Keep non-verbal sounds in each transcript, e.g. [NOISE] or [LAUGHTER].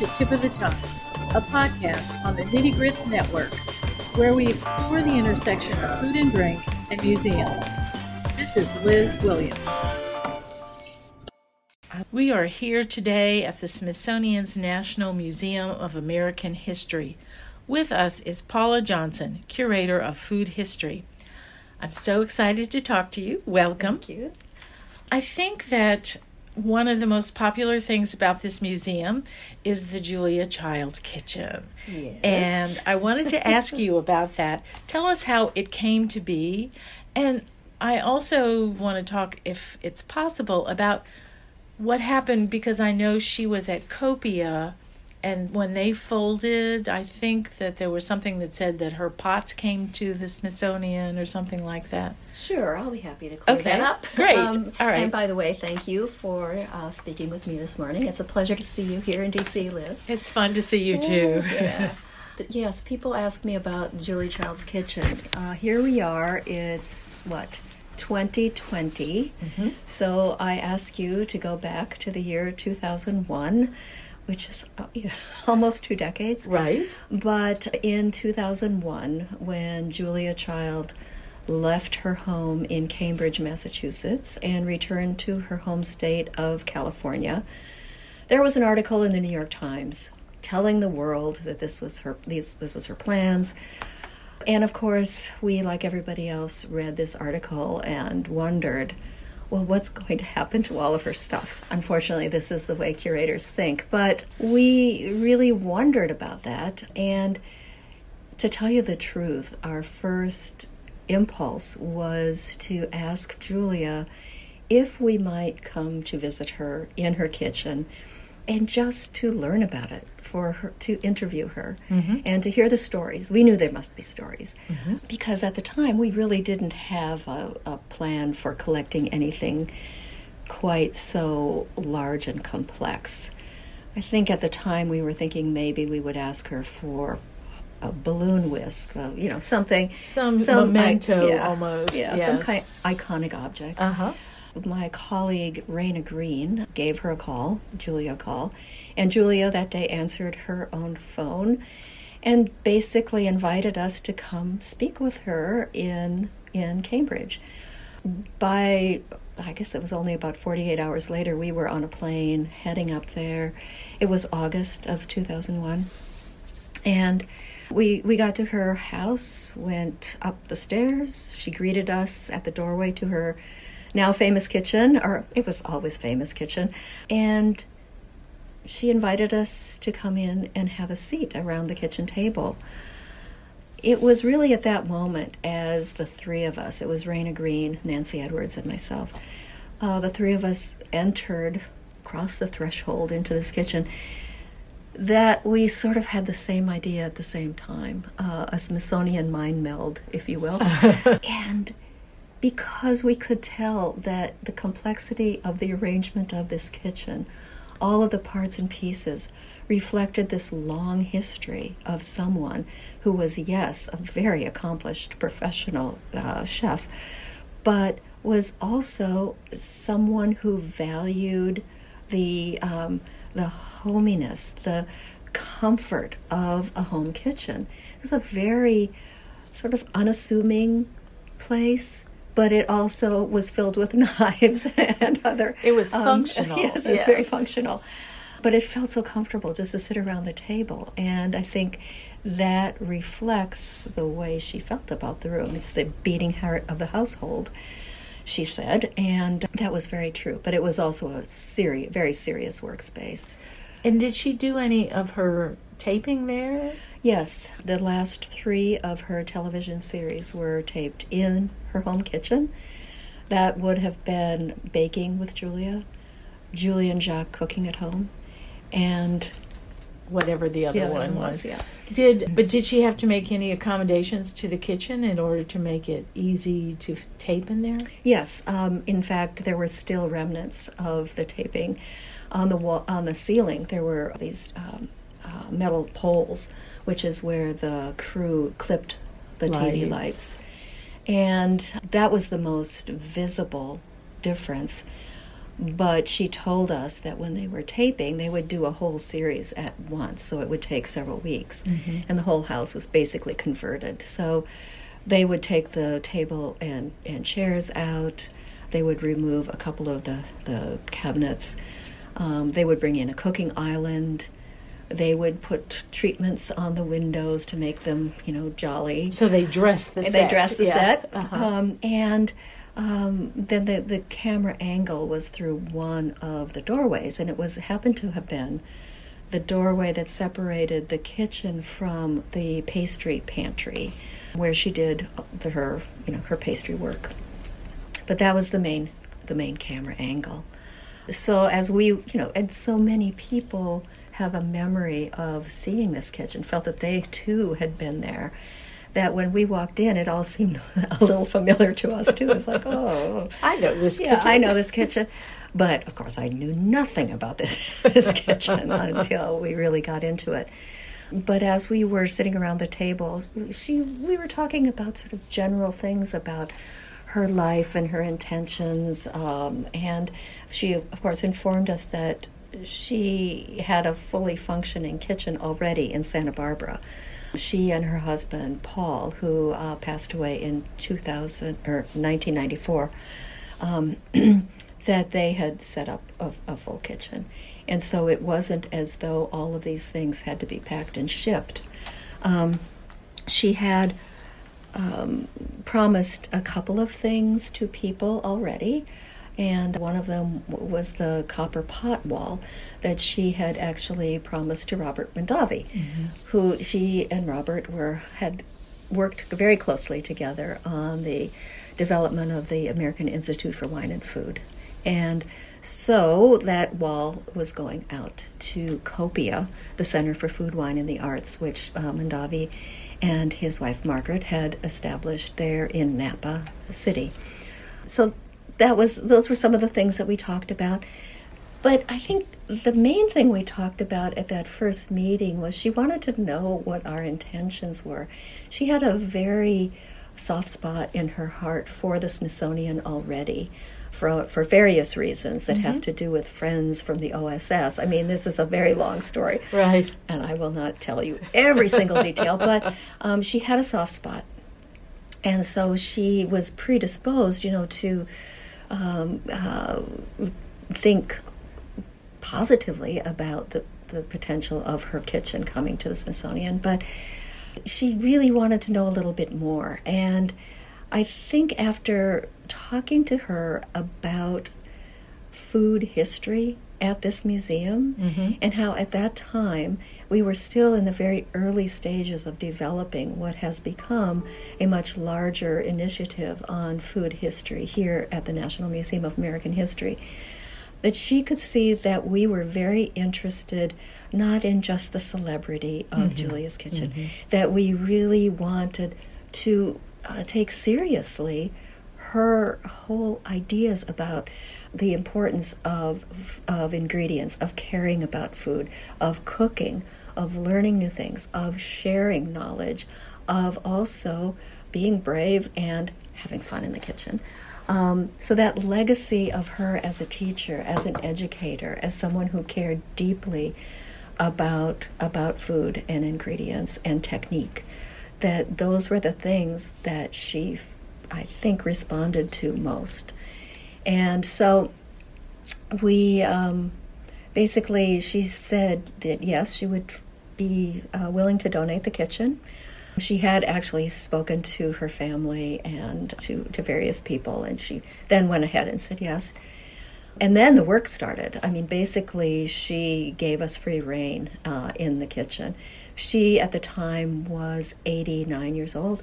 Welcome to Tip of the Tongue, a podcast on the Nitty Grits Network, where we explore the intersection of food and drink and museums. This is Liz Williams. We are here today at the Smithsonian's National Museum of American History. With us is Paula Johnson, curator of food history. I'm so excited to talk to you. Welcome. Thank you. I think that one of the most popular things about this museum is the Julia Child Kitchen. Yes. And I wanted to [LAUGHS] ask you about that. Tell us how it came to be. And I also want to talk, if it's possible, about what happened because I know she was at Copia and when they folded, I think that there was something that said that her pots came to the Smithsonian or something like that. Sure, I'll be happy to clear Okay, that up. great. Um, All right. And by the way, thank you for uh, speaking with me this morning. It's a pleasure to see you here in DC, Liz. It's fun to see you too. Yeah. Yes, people ask me about Julie Child's Kitchen. Uh, here we are. It's what? 2020. Mm-hmm. So I ask you to go back to the year 2001, which is uh, [LAUGHS] yeah, almost two decades. Right. But in 2001, when Julia Child left her home in Cambridge, Massachusetts, and returned to her home state of California, there was an article in the New York Times telling the world that this was her these this was her plans. And of course, we like everybody else read this article and wondered, well, what's going to happen to all of her stuff? Unfortunately, this is the way curators think, but we really wondered about that. And to tell you the truth, our first impulse was to ask Julia if we might come to visit her in her kitchen and just to learn about it for her to interview her and to hear the stories we knew there must be stories because at the time we really didn't have a, a plan for collecting anything quite so large and complex i think at the time we were thinking maybe we would ask her for a balloon whisk, uh, you know, something, Some some memento almost, yeah, yes. some kind iconic object. Uh huh. My colleague Rayna Green gave her a call, Julia a call, and Julia that day answered her own phone and basically invited us to come speak with her in in Cambridge. By I guess it was only about 48 hours later we were on a plane heading up there. It was August of 2001. And we we got to her house, went up the stairs. She greeted us at the doorway to her now famous kitchen, or it was always famous kitchen, and she invited us to come in and have a seat around the kitchen table. It was really at that moment, as the three of us, it was Rayna Green, Nancy Edwards, and myself, uh, the three of us entered, crossed the threshold into this kitchen, that we sort of had the same idea at the same time, uh, a Smithsonian mind meld, if you will. [LAUGHS] and because we could tell that the complexity of the arrangement of this kitchen, all of the parts and pieces, reflected this long history of someone who was, yes, a very accomplished professional uh, chef, but was also someone who valued the um, the hominess, the comfort of a home kitchen. It was a very sort of unassuming place, but it also was filled with [LAUGHS] knives and other. It was um, [LAUGHS] functional, Yes, it was yes. very functional. But it felt so comfortable just to sit around the table, and I think that reflects the way she felt about the room. It's the beating heart of the household she said, and that was very true. But it was also a serious, very serious workspace. And did she do any of her taping there? Yes, the last three of her television series were taped in her home kitchen. That would have been Baking with Julia, Julia and Jacques Cooking at Home, and Whatever the other the other one one was. was, yeah. Did but did she have to make any accommodations to the kitchen in order to make it easy to tape in there? Yes, um, in fact, there were still remnants of the taping on the wall, on the ceiling. There were these um, metal poles, which is where the crew clipped the TV Lights. lights, and that was the most visible difference. But she told us that when they were taping, they would do a whole series at once, so it would take several weeks. Mm-hmm. And the whole house was basically converted. So they would take the table and, and chairs out, they would remove a couple of the, the cabinets, um, they would bring in a cooking island. They would put treatments on the windows to make them, you know, jolly. So they dress the set. They dressed the Yeah. set, Uh-huh. um, and um, then the the camera angle was through one of the doorways, and it was happened to have been the doorway that separated the kitchen from the pastry pantry, where she did the, her you know her pastry work. But that was the main the main camera angle. So as we you know, and so many people have a memory of seeing this kitchen, felt that they too had been there. That when we walked in, it all seemed [LAUGHS] a little familiar to us too. It's like, oh, [LAUGHS] I know this yeah, kitchen. I know this kitchen. But of course, I knew nothing about this, [LAUGHS] this kitchen until we really got into it. But as we were sitting around the table, she we were talking about sort of general things about her life and her intentions, um, and she of course informed us that she had a fully functioning kitchen already in Santa Barbara. She and her husband Paul, who uh, passed away in 2000 or 1994 um, [CLEARS THROAT] that they had set up a, a full kitchen. And so it wasn't as though all of these things had to be packed and shipped. Um, she had um, promised a couple of things to people already. And one of them was the copper pot wall that she had actually promised to Robert Mondavi, who she and Robert were had worked very closely together on the development of the American Institute for Wine and Food. And so that wall was going out to COPIA, the Center for Food, Wine, and the Arts, which uh, Mondavi and his wife Margaret had established there in Napa City. So that was those were some of the things that we talked about. But I think the main thing we talked about at that first meeting was she wanted to know what our intentions were. She had a very soft spot in her heart for the Smithsonian already. For, for various reasons that have to do with friends from the OSS. I mean, this is a very long story Right. and I will not tell you every single detail, [LAUGHS] but um, she had a soft spot. And so she was predisposed, you know, to um, uh, think positively about the, the potential of her kitchen coming to the Smithsonian. But she really wanted to know a little bit more. And I think after talking to her about food history at this museum mm-hmm. and how at that time we were still in the very early stages of developing what has become a much larger initiative on food history here at the National Museum of American History. That she could see that we were very interested not in just the celebrity of mm-hmm. Julia's Kitchen, mm-hmm. that we really wanted to uh, take seriously her whole ideas about the importance of of ingredients, of caring about food, of cooking, of learning new things, of sharing knowledge, of also being brave and having fun in the kitchen. Um, so that legacy of her as a teacher, as an educator, as someone who cared deeply about about food and ingredients and technique, that those were the things that she, I think, responded to most. And so we um, basically, she said that yes, she would be uh, willing to donate the kitchen. She had actually spoken to her family and to, to various people, and she then went ahead and said yes. And then the work started. I mean, basically, she gave us free reign uh, in the kitchen. She, at the time, was 89 years old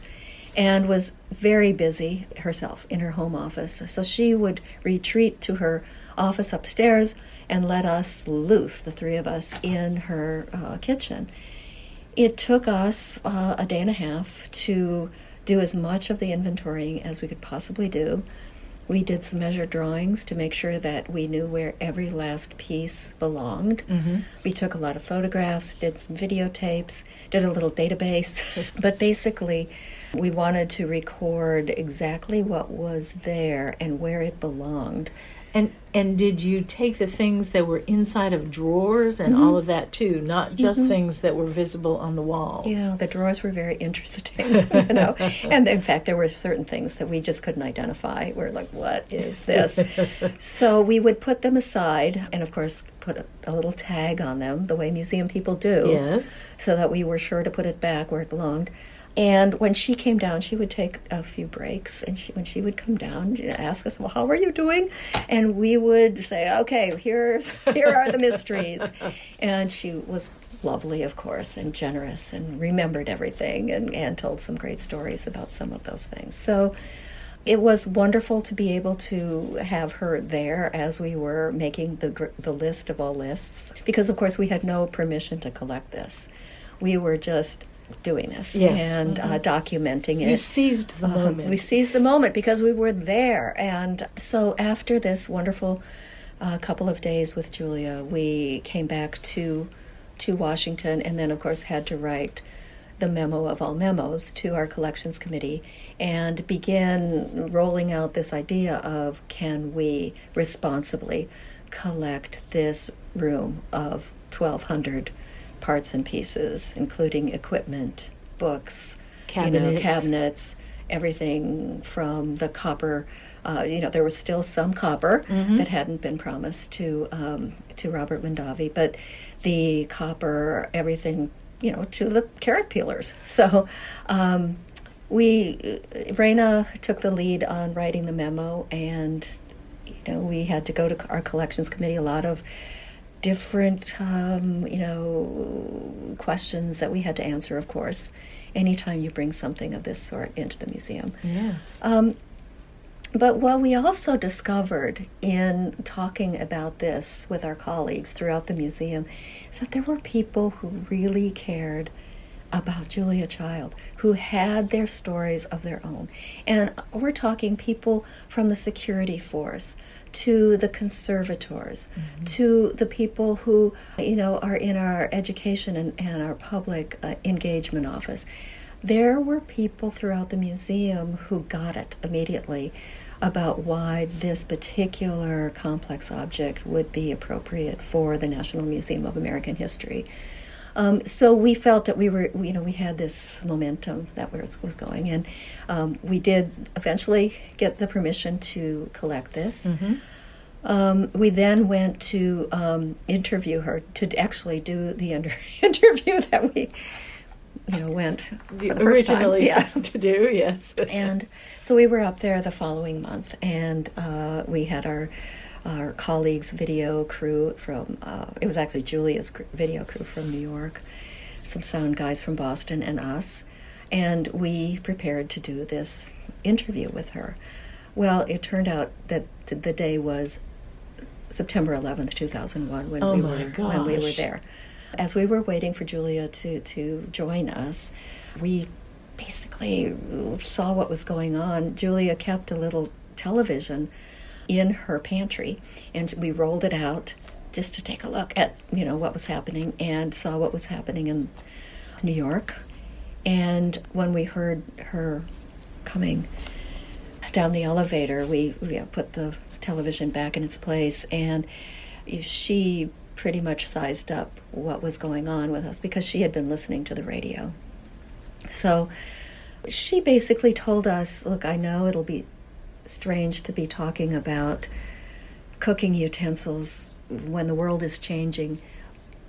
and was very busy herself in her home office. So she would retreat to her office upstairs and let us loose, the three of us, in her uh, kitchen. It took us uh, a day and a half to do as much of the inventorying as we could possibly do. We did some measured drawings to make sure that we knew where every last piece belonged. We took a lot of photographs, did some videotapes, did a little database. [LAUGHS] but basically, We wanted to record exactly what was there and where it belonged. And and did you take the things that were inside of drawers and Mm-hmm. all of that too, not just things that were visible on the walls? Yeah, the drawers were very interesting, [LAUGHS] you know. And in fact, there were certain things that we just couldn't identify. We're like, "What is this?" [LAUGHS] so we would put them aside, and of course, put a, a little tag on them, the way museum people do, Yes. so that we were sure to put it back where it belonged. And when she came down, she would take a few breaks, and she, when she would come down, she'd ask us, "Well, how are you doing?" And we would say, "Okay, here's [LAUGHS] here are the mysteries." And she was lovely, of course, and generous, and remembered everything, and and told some great stories about some of those things. So it was wonderful to be able to have her there as we were making the the list of all lists because of course we had no permission to collect this we were just doing this Yes. and uh, documenting it You seized the uh, moment. we seized the moment because we were there. And so after this wonderful uh, couple of days with Julia, we came back to to Washington, and then of course had to write the memo of all memos to our collections committee and begin rolling out this idea of can we responsibly collect this room of 1200 parts and pieces including equipment books you know Cabinets. cabinets everything from the copper uh, you know there was still some copper that hadn't been promised to um, to Robert Mondavi but the copper everything you know to the carrot peelers [LAUGHS] so um, we Rayna took the lead on writing the memo and you know we had to go to our collections committee a lot of different um, you know questions that we had to answer of course anytime you bring something of this sort into the museum yes. um, but what we also discovered in talking about this with our colleagues throughout the museum is that there were people who really cared about Julia Child, who had their stories of their own. And we're talking people from the security force to the conservators, to the people who, you know, are in our education and, and our public uh, engagement office. There were people throughout the museum who got it immediately about why this particular complex object would be appropriate for the National Museum of American History. Um, so we felt that we were, you know, we had this momentum that was, was going, and um, we did eventually get the permission to collect this. Um, we then went to um, interview her to actually do the inter- [LAUGHS] interview that we, you know, went The the originally Yeah. [LAUGHS] to do, yes. And so we were up there the following month, and uh, we had our our colleagues' video crew from. Uh, it was actually Julia's cr- video crew from New York, some sound guys from Boston, and us, and we prepared to do this interview with her. Well, it turned out that th- the day was September 11th, 2001, when Oh we were when we were there. As we were waiting for Julia to to join us, we basically saw what was going on. Julia kept a little television in her pantry, and we rolled it out just to take a look at you know what was happening, and saw what was happening in New York. And when we heard her coming down the elevator, we, we put the television back in its place, and she pretty much sized up what was going on with us because she had been listening to the radio. So she basically told us, Look, I know it'll be strange to be talking about cooking utensils when the world is changing,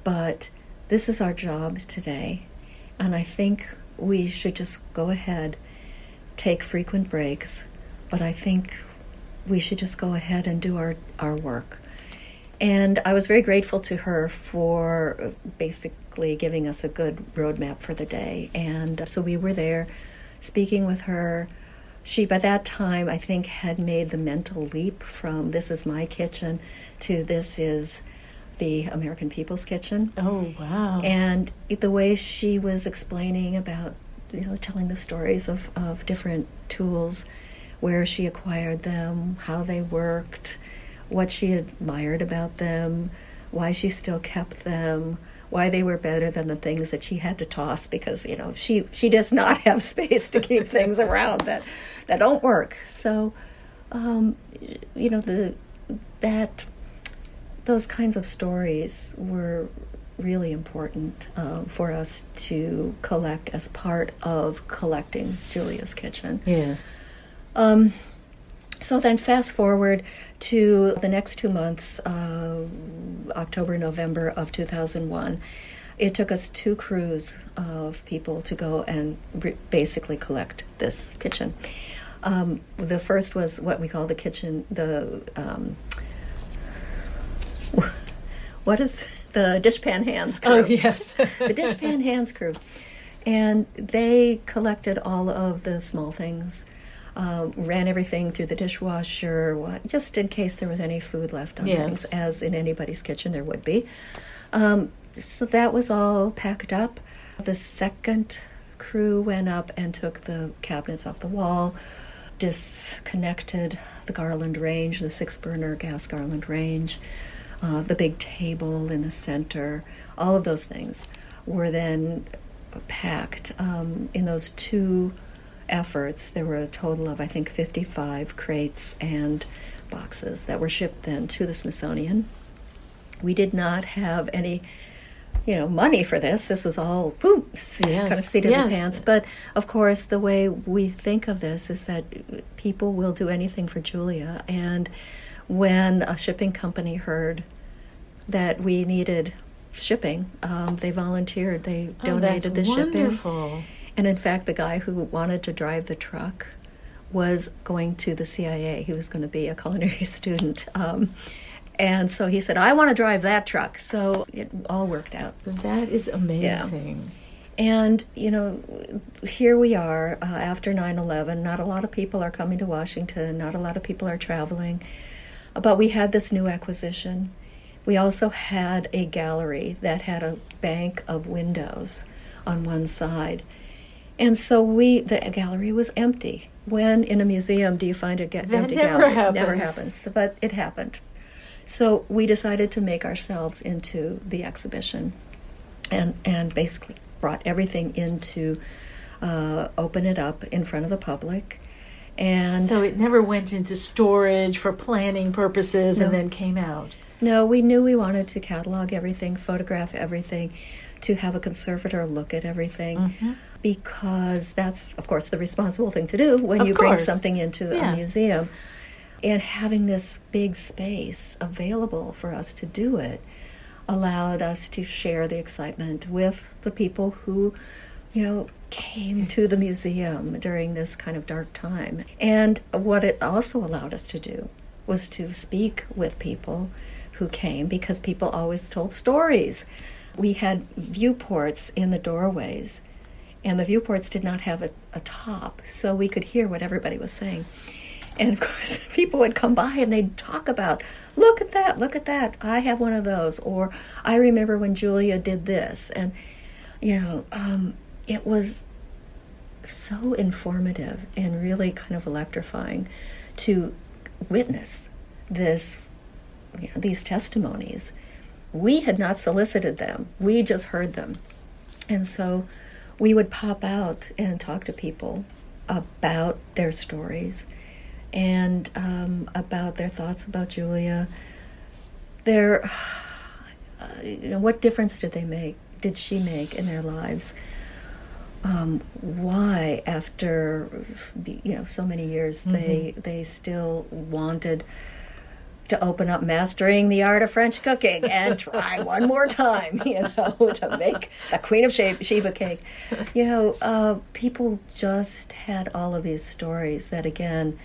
but this is our job today, and I think we should just go ahead, take frequent breaks, but I think we should just go ahead and do our, our work. And I was very grateful to her for basically giving us a good roadmap for the day. And so we were there speaking with her. She, by that time, I think, had made the mental leap from this is my kitchen to this is the American People's Kitchen. Oh, wow. And the way she was explaining about, you know, telling the stories of, of different tools, where she acquired them, how they worked, what she admired about them, why she still kept them, why they were better than the things that she had to toss because you know she she does not [LAUGHS] have space to keep things around that that don't work. So, um, you know the that those kinds of stories were really important uh, for us to collect as part of collecting Julia's Kitchen. Yes. Um, so then, fast forward to the next two months, uh, October, November of 2001. It took us two crews of people to go and re- basically collect this kitchen. Um, the first was what we call the kitchen, the um, [LAUGHS] what is the dishpan hands crew? Oh yes, [LAUGHS] the dishpan hands crew, and they collected all of the small things uh, ran everything through the dishwasher, just in case there was any food left on yes. things, as in anybody's kitchen there would be. Um, so that was all packed up. The second crew went up and took the cabinets off the wall, disconnected the garland range, the six burner gas garland range, uh, the big table in the center, all of those things were then packed um, in those two efforts, there were a total of, I think, 55 crates and boxes that were shipped then to the Smithsonian. We did not have any, you know, money for this. This was all boom, yes, kind of seat in yes. the pants. But of course, the way we think of this is that people will do anything for Julia. And when a shipping company heard that we needed shipping, um, they volunteered. They oh, donated the wonderful. shipping. And in fact, the guy who wanted to drive the truck was going to the CIA. He was going to be a culinary [LAUGHS] student. Um, and so he said, I want to drive that truck. So it all worked out. That is amazing. Yeah. And, you know, here we are uh, after 9 11. Not a lot of people are coming to Washington, not a lot of people are traveling. But we had this new acquisition. We also had a gallery that had a bank of windows on one side. And so we, the gallery was empty. When in a museum do you find a ga- empty never gallery? Happens. Never happens. But it happened. So we decided to make ourselves into the exhibition, and and basically brought everything into, uh, open it up in front of the public, and so it never went into storage for planning purposes No. and then came out. No, we knew we wanted to catalog everything, photograph everything, to have a conservator look at everything. Mm-hmm. Because that's, of course, the responsible thing to do when Of you bring something into a museum. And having this big space available for us to do it allowed us to share the excitement with the people who, you know, came to the museum during this kind of dark time. And what it also allowed us to do was to speak with people who came because people always told stories. We had viewports in the doorways, and the viewports did not have a, a top, so we could hear what everybody was saying. And of course, [LAUGHS] people would come by and they'd talk about, look at that, look at that, I have one of those, or I remember when Julia did this. And, you know, um, it was so informative and really kind of electrifying to witness this, you know, these testimonies. We had not solicited them, we just heard them. And so we would pop out and talk to people about their stories and um, about their thoughts about Julia. Their, [SIGHS] you know, what difference did they make? Did she make in their lives? Um, why, after you know so many years, they they still wanted to open up mastering the art of French cooking and try one more time, [LAUGHS] you know, to make a Queen of Sheba, cake. You know, uh, people just had all of these stories that again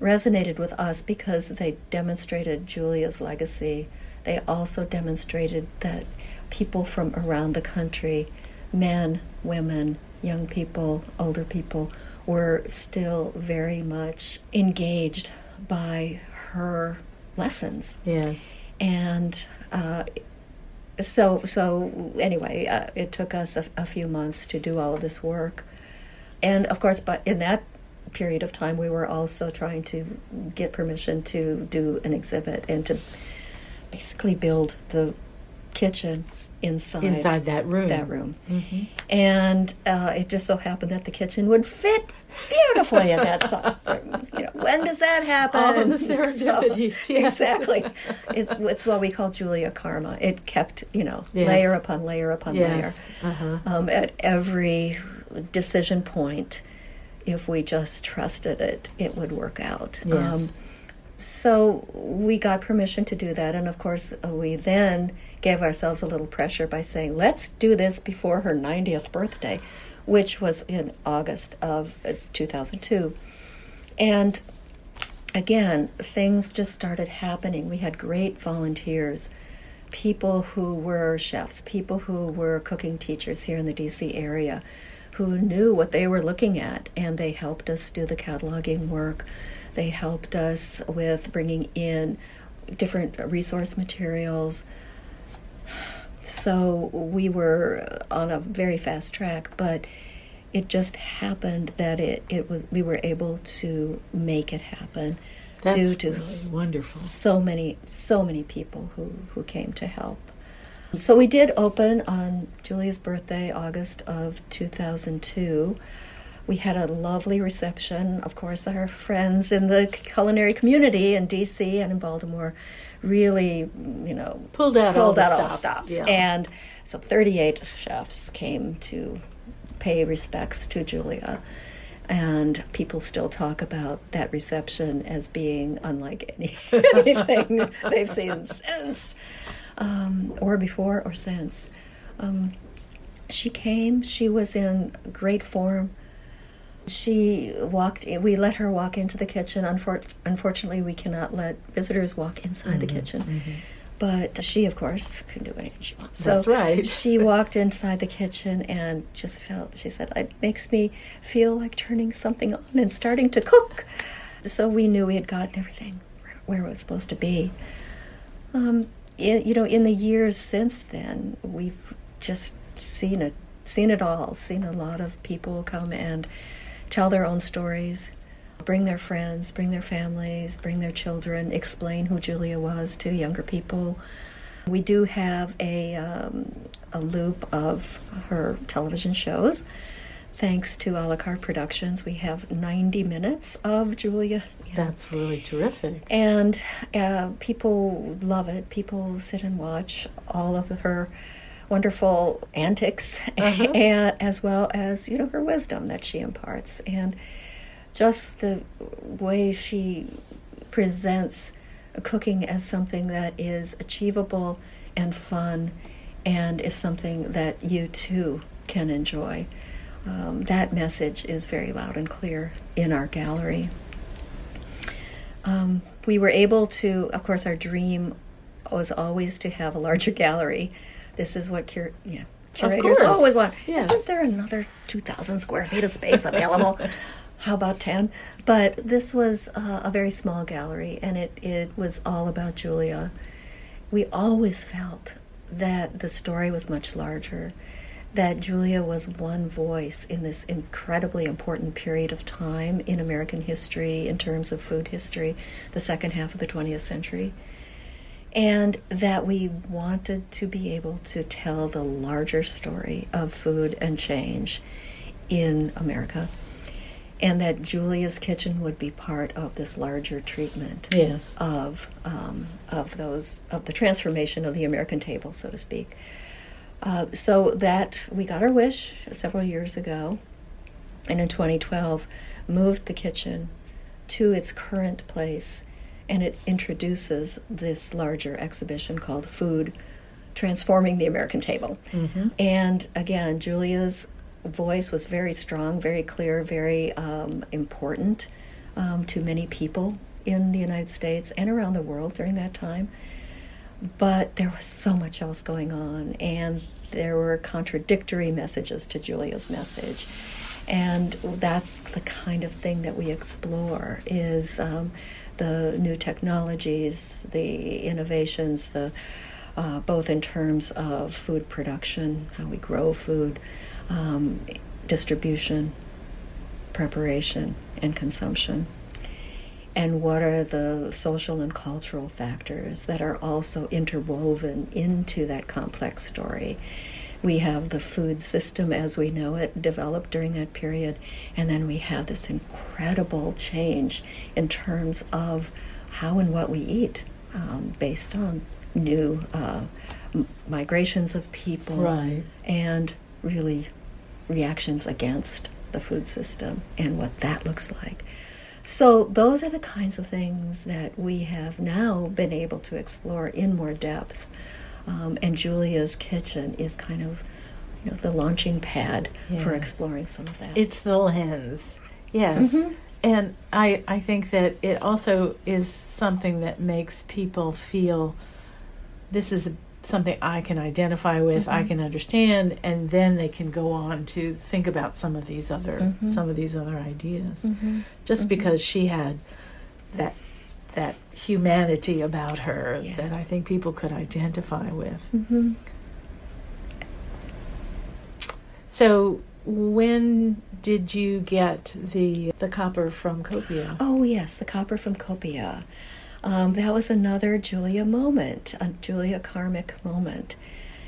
resonated with us because they demonstrated Julia's legacy. They also demonstrated that people from around the country, men, women, young people, older people, were still very much engaged by her lessons. Yes. And uh, so, so anyway, uh, it took us a, a few months to do all of this work. And of course, but in that period of time, we were also trying to get permission to do an exhibit and to basically build the kitchen inside inside that room. that room. And uh, it just so happened that the kitchen would fit beautifully in that song. You know, when does that happen? All the So- yes. Exactly. It's, it's what we call Julia karma. It kept, you know, Yes. layer upon layer upon Yes. Uh-huh. layer. Um, at every decision point, if we just trusted it, it would work out. Um, Yes. so we got permission to do that, and of course, uh, we then gave ourselves a little pressure by saying, let's do this before her 90th birthday, which was in August of uh, 2002. And again, things just started happening. We had great volunteers, people who were chefs, people who were cooking teachers here in the DC area, who knew what they were looking at, and they helped us do the cataloging work. They helped us with bringing in different resource materials. So we were uh, on a very fast track, but it just happened that it, it was we were able to make it happen That's due to really wonderful. so many so many people who who came to help. So we did open on Julia's birthday, August of 2002. We had a lovely reception. Of course, our friends in the culinary community in DC and in Baltimore really, you know, Pulled out all pulled the all stops, stops. yeah. And so 38 chefs came to pay respects to Julia. And people still talk about that reception as being unlike any, [LAUGHS] anything they've seen since, um, or before or since. Um, she came, she was in great form. She walked, we let her walk into the kitchen. Unfor- unfortunately, we cannot let visitors walk inside the kitchen. But she, of course, can do anything she wants. That's right. she [LAUGHS] walked inside the kitchen and just felt, she said, it makes me feel like turning something on and starting to cook. So we knew we had gotten everything where it was supposed to be. Um, in, you know, in the years since then, we've just seen it, seen it all. Seen a lot of people come and tell their own stories, bring their friends, bring their families, bring their children, explain who Julia was to younger people. We do have a um, a loop of her television shows. Thanks to a la carte productions, we have 90 minutes of Julia That's really terrific. and uh, people love it. People sit and watch all of her wonderful antics, [LAUGHS] Uh-huh. and, as well as you know her wisdom that she imparts, and just the way she presents cooking as something that is achievable and fun, and is something that you too can enjoy. Um, that message is very loud and clear in our gallery. Um, we were able to, of course, our dream was always to have a larger [LAUGHS] gallery. This is what cur- yeah, curators always want. Yes. Isn't there another 2,000 square feet of space available? [LAUGHS] How about 10? But this was uh, a very small gallery, and it, it was all about Julia. We always felt that the story was much larger, that Julia was one voice in this incredibly important period of time in American history in terms of food history, the second half of the 20th century. And that we wanted to be able to tell the larger story of food and change in America. And that Julia's Kitchen would be part of this larger treatment Yes. of um, of those of the transformation of the American table, so to speak. Uh, so that we got our wish several years ago, and in 2012 moved the kitchen to its current place, and it introduces this larger exhibition called Food Transforming the American Table. And again, Julia's voice was very strong, very clear, very um, important um, to many people in the United States and around the world during that time. But there was so much else going on, and there were contradictory messages to Julia's message. And that's the kind of thing that we explore is um, the new technologies, the innovations, the uh, both in terms of food production, how we grow food, um, distribution, preparation, and consumption. and what are the social and cultural factors that are also interwoven into that complex story. We have the food system as we know it developed during that period, and then we have this incredible change in terms of how and what we eat um, based on new uh, m- migrations of people Right. and really reactions against the food system and what that looks like. So, those are the kinds of things that we have now been able to explore in more depth. Um, and Julia's kitchen is kind of, you know, the launching pad for exploring some of that. It's the lens. Yes. Mhm. And I, I think that it also is something that makes people feel this is something I can identify with, I Mhm. can understand, and then they can go on to think about some of these other Mhm. some of these other ideas. Mhm. Just Mhm. because she had that that humanity about her Yeah. that I think people could identify with. Mhm. So when did you get the the copper from Copia? Oh, yes, the copper from Copia. Um, that was another Julia moment, a Julia karmic moment.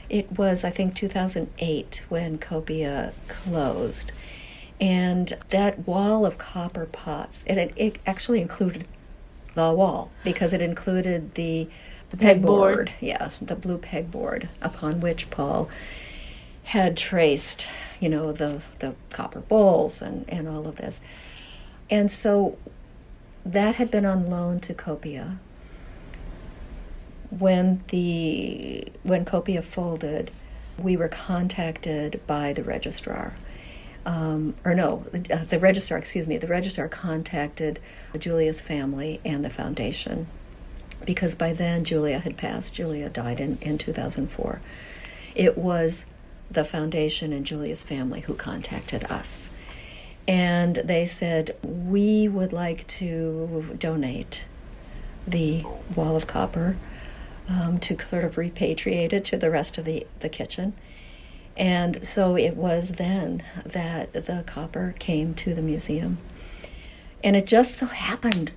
It was, I think, 2008 when Copia closed. And that wall of copper pots, it, it, it actually included the wall because it included the, the pegboard. Yeah, the blue pegboard upon which Paul had traced, you know, the, the copper bowls and, and all of this. And so that had been on loan to Copia. When the when Copia folded, we were contacted by the registrar, um, or no, uh, the registrar. Excuse me, the registrar contacted Julia's family and the foundation, because by then Julia had passed. Julia died in in 2004. It was the foundation and Julia's family who contacted us and they said we would like to donate the wall of copper um, to sort of repatriate it to the rest of the, the kitchen and so it was then that the copper came to the museum and it just so happened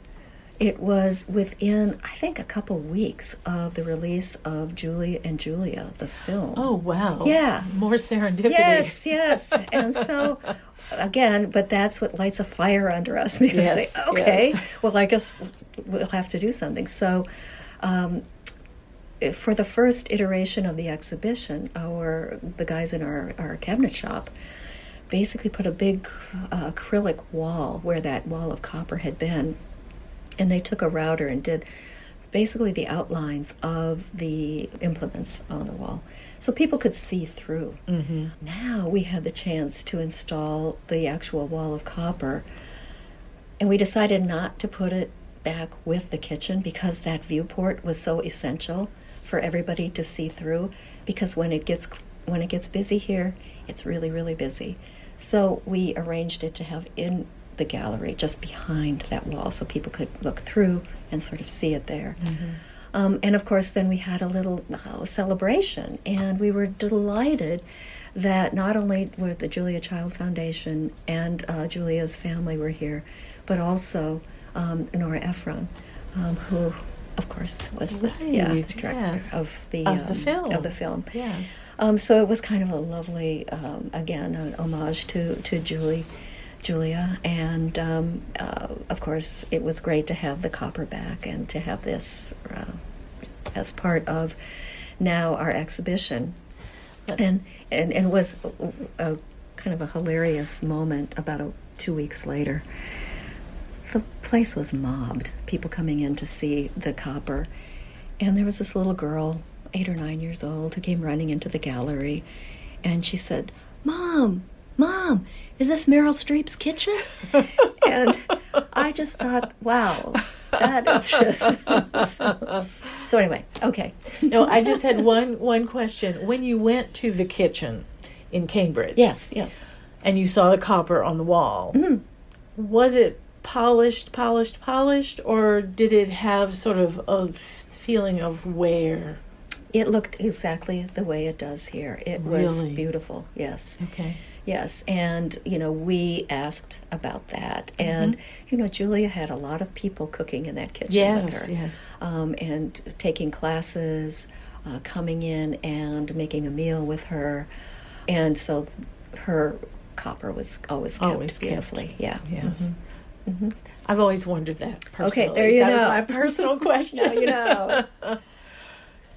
it was within i think a couple weeks of the release of julie and julia the film Oh wow! Yeah. more serendipity. Yes, yes. [LAUGHS] And so, again, but that's what lights a fire under us because Yes, say, okay, yes. well, I guess we'll have to do something. So, um, for the first iteration of the exhibition, our the guys in our, our cabinet shop basically put a big uh, acrylic wall where that wall of copper had been, and they took a router and did basically the outlines of the implements on the wall so people could see through. Mm-hmm. Now we had the chance to install the actual wall of copper, and we decided not to put it back with the kitchen because that viewport was so essential for everybody to see through. Because when it gets when it gets busy here, it's really really busy. So we arranged it to have in the gallery just behind that wall, so people could look through and sort of see it there. Um, and of course, then we had a little uh, celebration, and we were delighted that not only were the Julia Child Foundation and uh, Julia's family were here, but also um, Nora Ephron, um, who, of course, was the yeah, director yes. of the Of the um, film. Of the film. Yes. Um, so it was kind of a lovely, um, again, an homage to, to Julie, Julia, and um, uh, of course, it was great to have the copper back and to have this uh, as part of now our exhibition, and and and was a, a kind of a hilarious moment about a, two weeks later. The place was mobbed, people coming in to see the copper, and there was this little girl, eight or nine years old, who came running into the gallery, and she said, "Mom, Mom, is this Meryl Streep's kitchen?" [LAUGHS] and I just thought, "Wow, that is [LAUGHS] just." so, so anyway, okay. no, I just had one one question. When you went to the kitchen in Cambridge, Yes, yes. and you saw the copper on the wall, Mhm. was it polished, polished, polished, or did it have sort of a feeling of wear? It looked exactly the way it does here. It was beautiful. Yes. Okay. Yes, and you know we asked about that, and you know Julia had a lot of people cooking in that kitchen with Yes, her, yes. um, and taking classes, uh, coming in and making a meal with her, and so her copper was always kept Always kept. beautifully. Yeah. Yes. Mhm. I've always wondered that. Personally. there you that was my personal [LAUGHS] question. Now you know. [LAUGHS]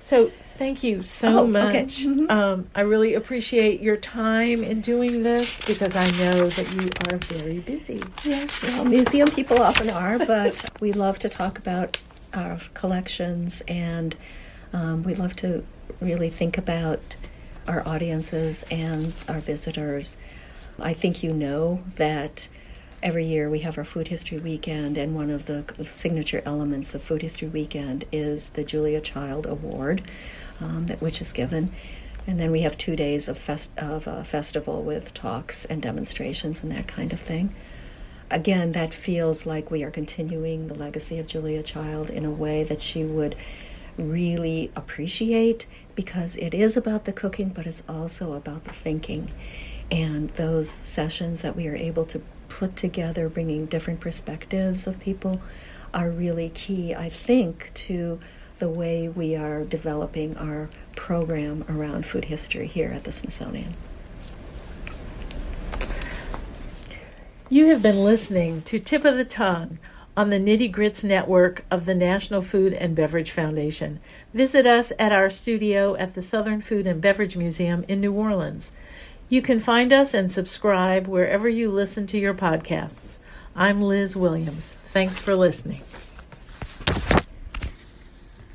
So thank you so Oh, much. okay. Mhm. Um, I really appreciate your time in doing this because I know that you are very busy. Yes, well, museum people often are, but [LAUGHS] we love to talk about our collections and um, we love to really think about our audiences and our visitors. I think you know that every year we have our Food History Weekend, and one of the signature elements of Food History Weekend is the Julia Child Award, um, that, which is given. And then we have two days of, fest- of a festival with talks and demonstrations and that kind of thing again, that feels like we are continuing the legacy of Julia Child in a way that she would really appreciate because it is about the cooking, but it's also about the thinking. And those sessions that we are able to put together, bringing different perspectives of people, are really key, I think, to the way we are developing our program around food history here at the Smithsonian. You have been listening to Tip of the Tongue on the Nitty Grits Network of the National Food and Beverage Foundation. Visit us at our studio at the Southern Food and Beverage Museum in New Orleans. You can find us and subscribe wherever you listen to your podcasts. I'm Liz Williams. Thanks for listening.